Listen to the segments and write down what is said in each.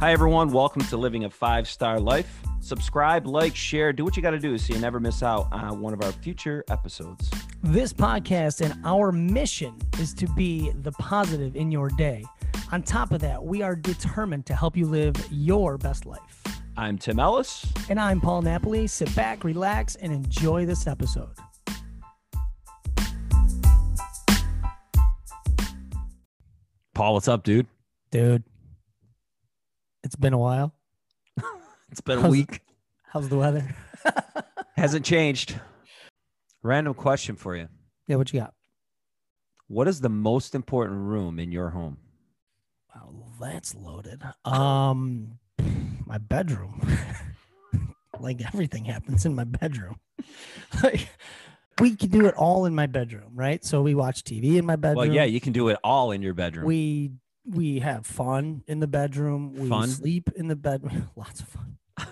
Hi, everyone. Welcome to Living a Five Star Life. Subscribe, like, share, do what you got to do so you never miss out on one of our future episodes. This podcast and our mission is to be the positive in your day. On top of that, we are determined to help you live your best life. I'm Tim Ellis. And I'm Paul Napoli. Sit back, relax, and enjoy this episode. Paul, what's up, dude? Dude, it's been a while. It's been a week. How's the weather? Hasn't changed. Random question for you. yeah, what you got? What is the most important room in your home? Wow, that's loaded. Um, my bedroom. like everything happens in my bedroom. like we can do it all in my bedroom, right? So we watch TV in my bedroom. Well, yeah, you can do it all in your bedroom. we we have fun in the bedroom. We Fun? sleep in the bedroom. Lots of fun.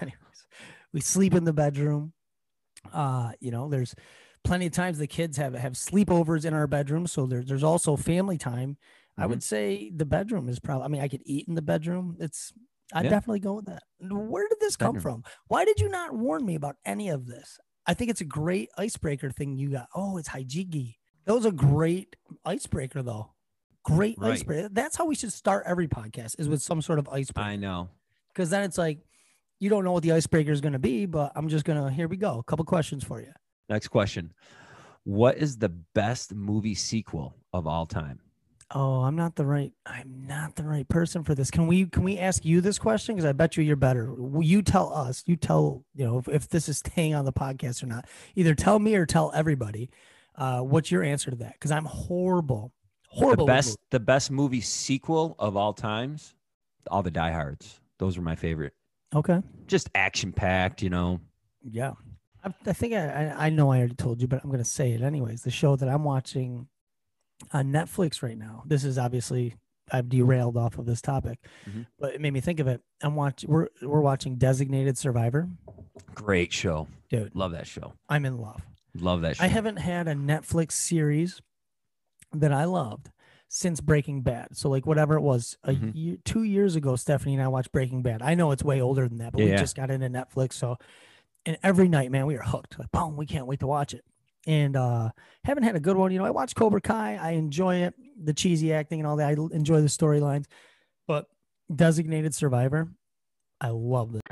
anyways, we sleep in the bedroom. Uh, you know, there's plenty of times the kids have have sleepovers in our bedroom. So there's there's also family time. I Mhm. would say the bedroom is probably. I mean, I could eat in the bedroom. It's. I'd Yeah. definitely go with that. Where did this come Bedroom. from? Why did you not warn me about any of this? I think it's a great icebreaker thing you got. Oh, it's Hijigi. That was a great icebreaker, though. Great Right. icebreaker. That's how we should start every podcast is with some sort of icebreaker. I know. Because then it's like you don't know what the icebreaker is going to be, but I'm just gonna here we go. A couple questions for you. Next question. What is the best movie sequel of all time? Oh, I'm not the right. I'm not the right person for this. Can we can we ask you this question? Because I bet you you're better. You tell us. You tell you know if, if this is staying on the podcast or not. Either tell me or tell everybody. Uh, what's your answer to that? Because I'm horrible, horrible. The best the best movie sequel of all times? All the diehards. Those were my favorite. Okay. Just action packed, you know. Yeah. I, I think I, I know I already told you, but I'm going to say it anyways. The show that I'm watching on Netflix right now. This is obviously I've derailed off of this topic, Mhm. but it made me think of it. I'm watching. We're we're watching Designated Survivor. Great show. Dude, Love that show. I'm in love. Love that show. I haven't had a Netflix series that I loved since Breaking Bad. So like whatever it was, a Mhm. year, two years ago, Stephanie and I watched Breaking Bad. I know it's way older than that, but Yeah, we yeah. just got into Netflix. So and every night, man, we were hooked. Like, boom, we can't wait to watch it. And uh haven't had a good one. You know, I watched Cobra Kai. I enjoy it, the cheesy acting and all that. I enjoy the storylines. But Designated Survivor, I love it.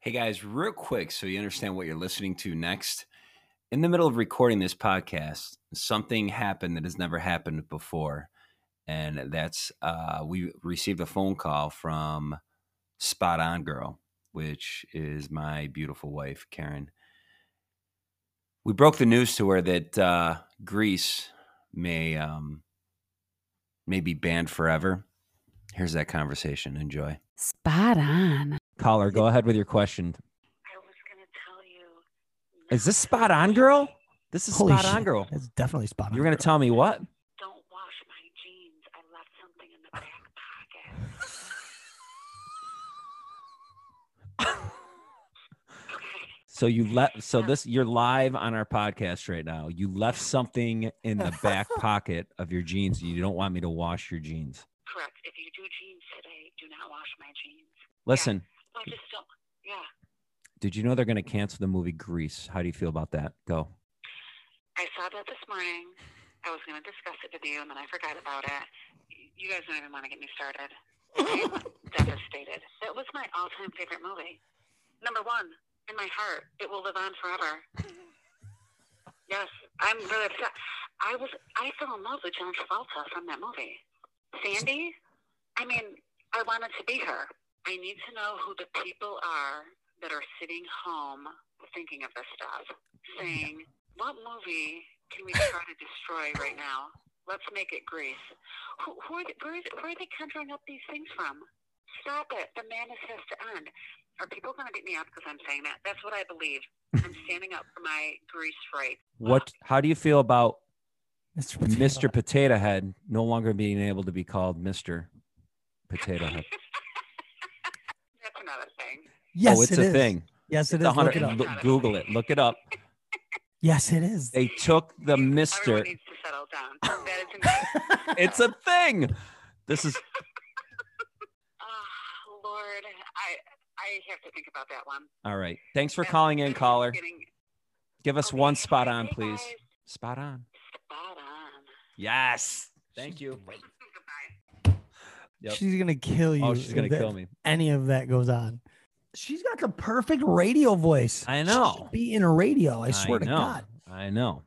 Hey guys, real quick so you understand what you're listening to next. In the middle of recording this podcast, something happened that has never happened before. And that's uh, we received a phone call from Spot On Girl, which is my beautiful wife, Karen. We broke the news to her that uh, Grease may um, may be banned forever. Here's that conversation. Enjoy. Spot on. Caller, go ahead with your question. I was gonna tell you. Is this spot on, girl? This is Holy spot on, girl. It's definitely spot on. You're gonna girl. tell me what? Don't wash my jeans. I left something in the back pocket. So you left. So this you're live on our podcast right now. You left something in the back pocket of your jeans. You don't want me to wash your jeans. Correct. If you do jeans today, do not wash my jeans. Listen, I just don't. Yeah. Did you know they're gonna cancel the movie Grease? How do you feel about that? Go. I saw that this morning. I was gonna discuss it with you, and then I forgot about it. You guys don't even want to get me started. Devastated. It was my all-time favorite movie. Number one in my heart. It will live on forever. Yes, I'm really upset. I was I fell in love with John Travolta from that movie. Sandy, I mean, I wanted to be her. I need to know who the people are that are sitting home thinking of this stuff, saying, "What movie can we try to destroy right now? Let's make it Grease." Who, who are they, where, is, where are they conjuring up these things from? Stop it! The madness has to end. Are people going to beat me up because I'm saying that? That's what I believe. I'm standing up for my Grease right. What? How do you feel about Mr. Potato. Mr. Potato Head no longer being able to be called Mr. Potato Head? That's another thing. Yes, oh, it's it a is. thing. Yes, it It's is. Look it up. look- Google it. Look it up. Yes, it is. They took the Everyone Mister. needs to settle down. That is. It's a thing. This is oh, Lord, I I have to think about that one. all right. Thanks for That- calling in, caller. getting- Give us Okay, one spot on, please. guys. Spot on. Spot on. Yes. Thank you. Yep. She's gonna kill oh, you. Oh, she's gonna kill me. Any of that goes on. She's got the perfect radio voice. I know. Be in a radio. I swear to know. God. I know.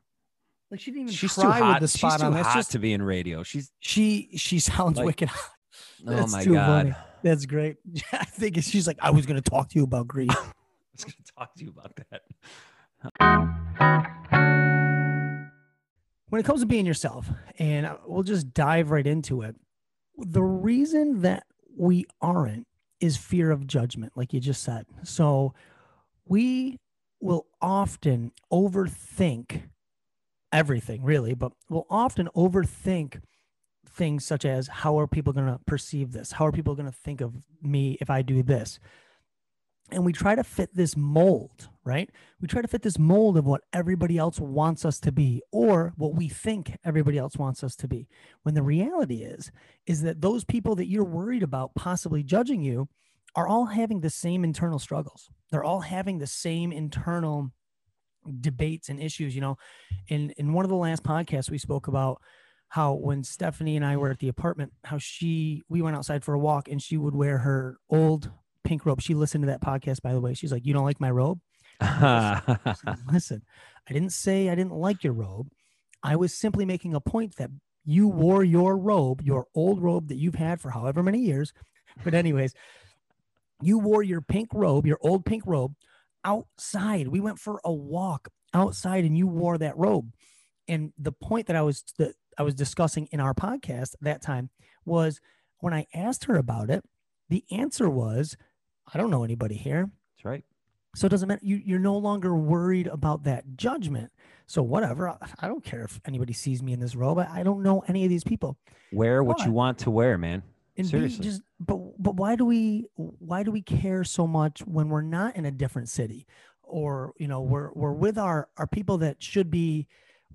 Like she didn't even She's too try with the spot She's too on. That's hot just to be in radio. She's she. She sounds Like- wicked. hot. oh my god. funny. That's great. I think she's like, I was gonna talk to you about grief. I was going to talk to you about that. when it comes to being yourself, and we'll just dive right into it. The reason that we aren't is fear of judgment, like you just said. So we will often overthink everything, really, but we'll often overthink things such as how are people going to perceive this? How are people going to think of me if I do this? And we try to fit this mold, right? we try to fit this mold of what everybody else wants us to be or what we think everybody else wants us to be. When the reality is is that those people that you're worried about possibly judging you are all having the same internal struggles. They're all having the same internal debates and issues you know? In in one of the last podcasts we spoke about how when stephanie and i were at the apartment how she we went outside for a walk and she would wear her old pink robe she listened to that podcast by the way she's like you don't like my robe said, Listen, I didn't say I didn't like your robe. I was simply making a point that you wore your robe, your old robe that you've had for however many years. But, anyways, you wore your pink robe, your old pink robe, outside. We went for a walk outside and you wore that robe. And the point that I was that I was discussing in our podcast that time was when I asked her about it, the answer was, I don't know anybody here. That's right. So it doesn't matter. You, you're no longer worried about that judgment. So whatever. I, I don't care if anybody sees me in this robe. I, I don't know any of these people. Wear what you want to wear, man. And Seriously. just but but why do we why do we care so much when we're not in a different city or you know we're we're with our our people that should be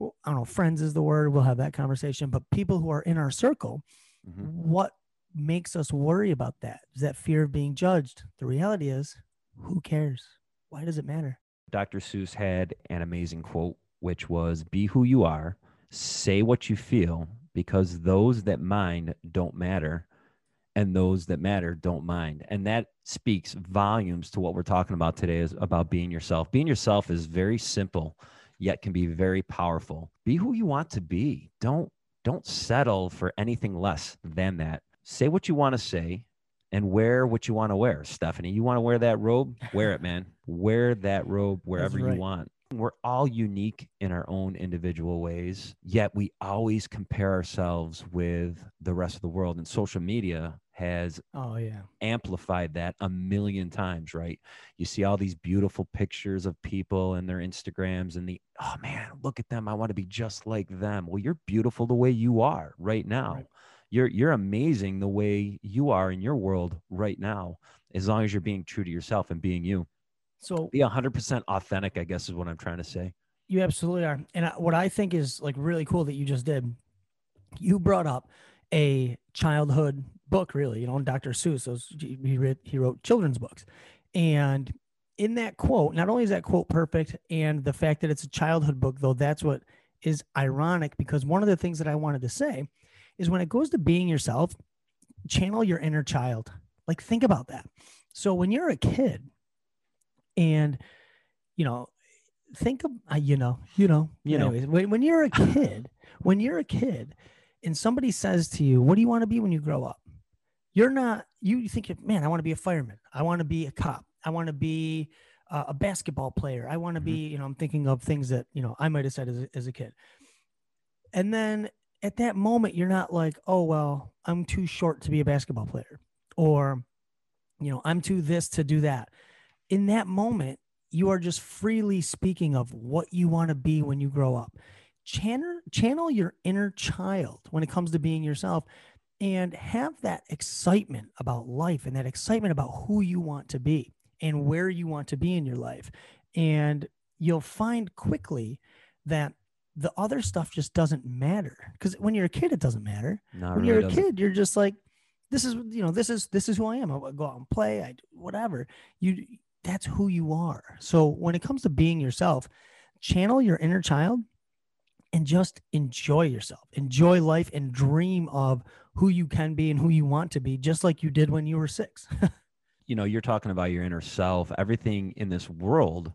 I don't know friends is the word we'll have that conversation but people who are in our circle Mhm. what makes us worry about that is that fear of being judged the reality is who cares why does it matter Dr. Seuss had an amazing quote, which was Be who you are, say what you feel, because those that mind don't matter, and those that matter don't mind. And that speaks volumes to what we're talking about today is about being yourself. Being yourself is very simple, yet can be very powerful. Be who you want to be. Don't don't settle for anything less than that. Say what you want to say and wear what you want to wear. Stephanie, you want to wear that robe? Wear it, man. Wear that robe wherever right. you want. We're all unique in our own individual ways, yet we always compare ourselves with the rest of the world. And social media has oh yeah amplified that a million times, right? You see all these beautiful pictures of people and their Instagrams and the, oh man, look at them. I want to be just like them. Well, you're beautiful the way you are right now. Right. You're you're amazing the way you are in your world right now, as long as you're being true to yourself and being you. so Be 100% authentic, I guess is what I'm trying to say. You absolutely are. And I, what I think is like really cool that you just did, you brought up a childhood book, really, you know, Dr. Seuss, those, he, read, he wrote children's books. And in that quote, not only is that quote perfect, and the fact that it's a childhood book, though, that's what is ironic because one of the things that I wanted to say is when it goes to being yourself, channel your inner child. Like, think about that. So when you're a kid and, you know, think of uh, you know you know You know. when, when you're a kid when you're a kid and somebody says to you what do you want to be when you grow up you're not you think man i want to be a fireman i want to be a cop i want to be uh, a basketball player i want to Mhm. be you know i'm thinking of things that you know i might have said as a, as a kid and then at that moment you're not like oh well i'm too short to be a basketball player or you know i'm too this to do that. In that moment you are just freely speaking of what you want to be when you grow up. Channel channel your inner child when it comes to being yourself and have that excitement about life and that excitement about who you want to be and where you want to be in your life. And you'll find quickly that the other stuff just doesn't matter. Because when you're a kid, it doesn't matter. No, it when really you're a doesn't. kid, you're just like, this is you know, this is this is who I am. I go out and play. I do whatever. You that's who you are. So when it comes to being yourself, channel your inner child and just enjoy yourself. Enjoy life and dream of who you can be and who you want to be, just like you did when you were six. you know, you're talking about your inner self. Everything in this world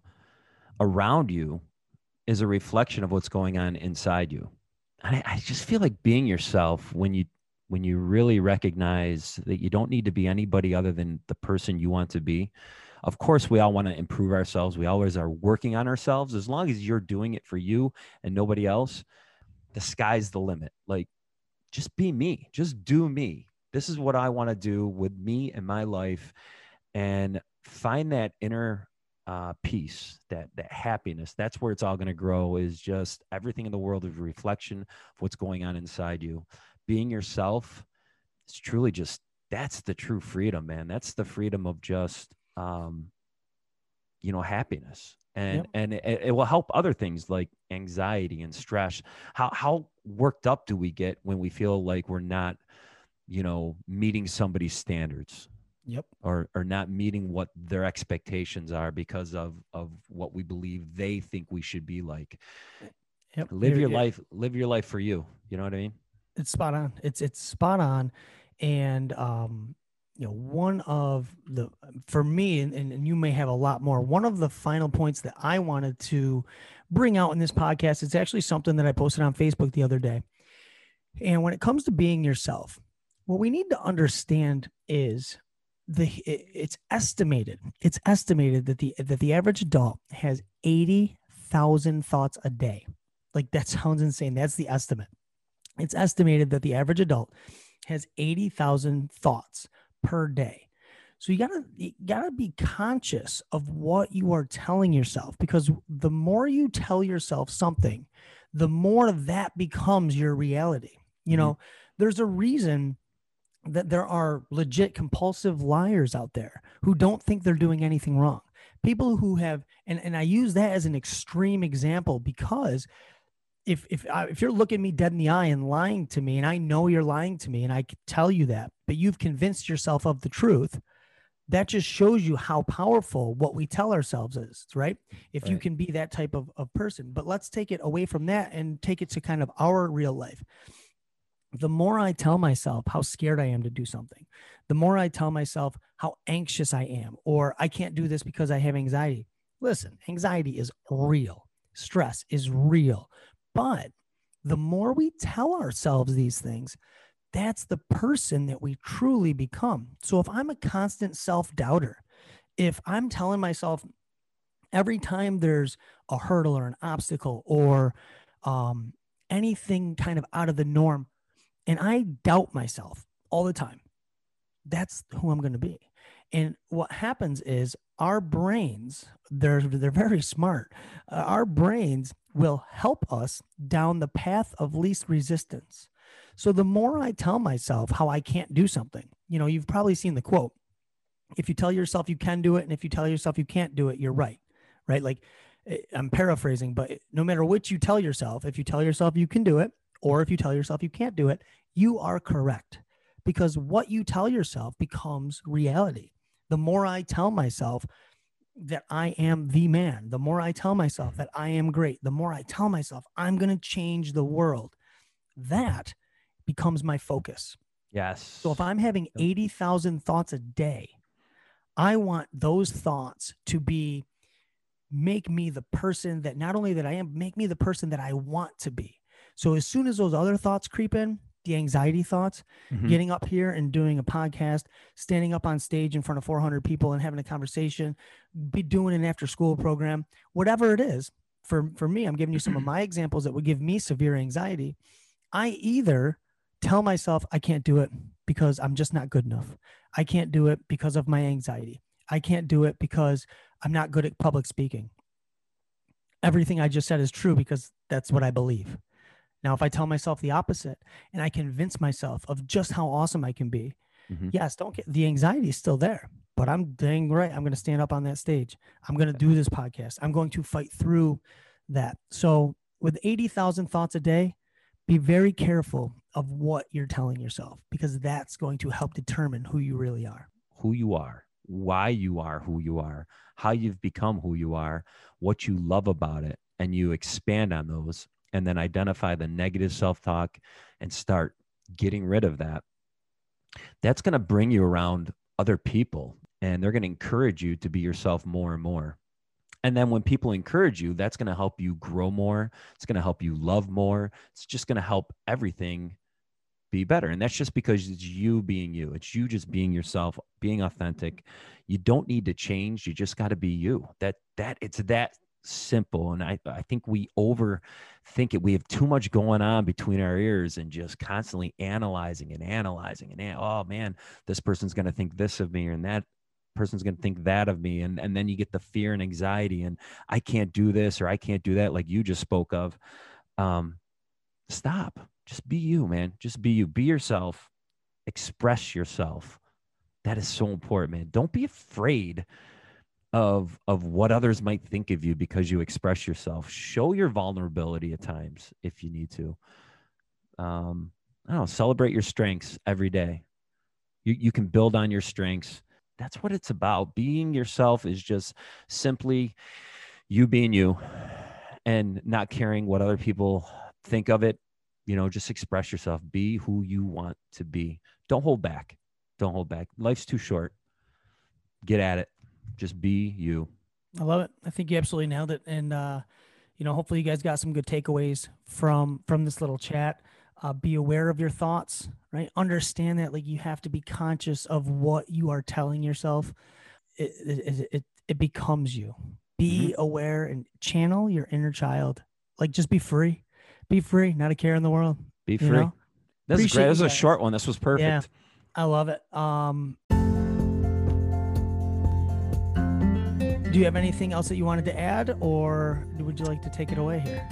around you is a reflection of what's going on inside you. I, I just feel like being yourself when you when you really recognize that you don't need to be anybody other than the person you want to be. Of course, we all want to improve ourselves. We always are working on ourselves. As long as you're doing it for you and nobody else, the sky's the limit. Like, just be me, just do me. This is what I want to do with me and my life and find that inner uh, peace, that that happiness. That's where it's all going to grow. Is just everything in the world is a reflection of what's going on inside you. Being yourself, it's truly just that's the true freedom, man. That's the freedom of just um, you know happiness, and Yep. and it, it will help other things like anxiety and stress. How how worked up do we get when we feel like we're not, you know, meeting somebody's standards? Yep. or or not meeting what their expectations are because of of what we believe they think we should be like. Yep. live You're- your life live your life for you. You know what i mean? It's spot on. It's it's spot on. And um you know one of the for me and and you may have a lot more one of the final points that i wanted to bring out in this podcast it's actually something that i posted on facebook the other day. And when it comes to being yourself what we need to understand is the it's estimated it's estimated that the that the average adult has 80,000 thoughts a day like that sounds insane that's the estimate it's estimated that the average adult has 80,000 thoughts per day. So you gotta you gotta be conscious of what you are telling yourself because the more you tell yourself something, the more that becomes your reality. You mm-hmm. know, there's a reason that there are legit compulsive liars out there who don't think they're doing anything wrong. People who have, and, and I use that as an extreme example because if if I, if you're looking me dead in the eye and lying to me, and I know you're lying to me, and I can tell you that, but you've convinced yourself of the truth, that just shows you how powerful what we tell ourselves is, right? If you can be that type of, of person. But let's take it away from that and take it to kind of our real life. The more I tell myself how scared I am to do something, the more I tell myself how anxious I am, or I can't do this because I have anxiety. Listen, anxiety is real, stress is real. But the more we tell ourselves these things, that's the person that we truly become. So if I'm a constant self doubter, if I'm telling myself every time there's a hurdle or an obstacle or um, anything kind of out of the norm, and I doubt myself all the time, that's who I'm going to be. And what happens is our brains, they're they're very smart. Uh, our brains will help us down the path of least resistance. So the more I tell myself how I can't do something, you know, you've probably seen the quote. If you tell yourself you can do it and if you tell yourself you can't do it, you're right. Right? Like eh, I'm paraphrasing, but no matter which you tell yourself, if you tell yourself you can do it or if you tell yourself you can't do it, you are correct because what you tell yourself becomes reality. The more I tell myself that I am the man, the more I tell myself that I am great, the more I tell myself I'm going to change the world, that becomes my focus. yes So if I'm having 80,000 thoughts a day, I want those thoughts to be make me the person that not only that I am, make me the person that I want to be. So as soon as those other thoughts creep in, the anxiety thoughts, Mhm. getting up here and doing a podcast, standing up on stage in front of 400 people and having a conversation, be doing an after school program, whatever it is. For for me, I'm giving you some of my examples that would give me severe anxiety. I either tell myself I can't do it because I'm just not good enough. I can't do it because of my anxiety. I can't do it because I'm not good at public speaking. Everything I just said is true because that's what I believe. Now, if I tell myself the opposite and I convince myself of just how awesome I can be, Mhm. yes, don't get the anxiety is still there. but I'm dang right. I'm going to stand up on that stage. I'm going to do this podcast. I'm going to fight through that. So, with 80,000 thoughts a day, be very careful of what you're telling yourself because that's going to help determine who you really are. Who you are, why you are who you are, how you've become who you are, what you love about it, and you expand on those and then identify the negative self talk and start getting rid of that. That's going to bring you around other people and they're going to encourage you to be yourself more and more. And then when people encourage you, that's going to help you grow more. It's going to help you love more. It's just going to help everything be better. And that's just because it's you being you. It's you just being yourself, being authentic. You don't need to change. You just got to be you. That that it's that simple. And I, I think we overthink it. We have too much going on between our ears and just constantly analyzing and analyzing and oh man, this person's going to think this of me and that person's going to think that of me and and then you get the fear and anxiety and i can't do this or i can't do that like you just spoke of. Um stop. Just be you man. Just be you. Be yourself. Express yourself. That is so important man. Don't be afraid of of what others might think of you because you express yourself show your vulnerability at times if you need to um i don't know celebrate your strengths every day you, you can build on your strengths that's what it's about. Being yourself is just simply you being you and not caring what other people think of it. You know, just express yourself. Be who you want to be. Don't hold back. Don't hold back. Life's too short. Get at it. Just be you. I love it. I think you absolutely nailed it. And uh, you know, hopefully you guys got some good takeaways from from this little chat. Uh, be aware of your thoughts right? Understand that like you have to be conscious of what you are telling yourself. It it, it, it becomes you. Be mm-hmm. aware and channel your inner child. Like just be free. Be free. Not a care in the world. Be free. you know? this is great this was a short one. This was perfect. Yeah, i love it. Um do you have anything else that you wanted to add or would you like to take it away here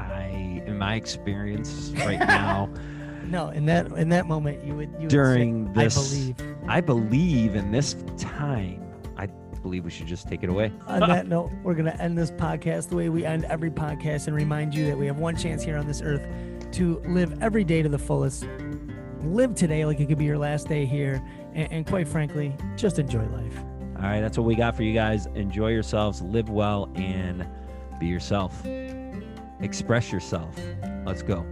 I, in my experience right now. no, in that in that moment, you would you during would say, this. I believe. I believe in this time. I believe we should just take it away. On that note, we're gonna end this podcast the way we end every podcast, and remind you that we have one chance here on this earth to live every day to the fullest. Live today like it could be your last day here, and, and quite frankly, just enjoy life. All right, that's what we got for you guys. Enjoy yourselves, live well, and be yourself express yourself. Let's go.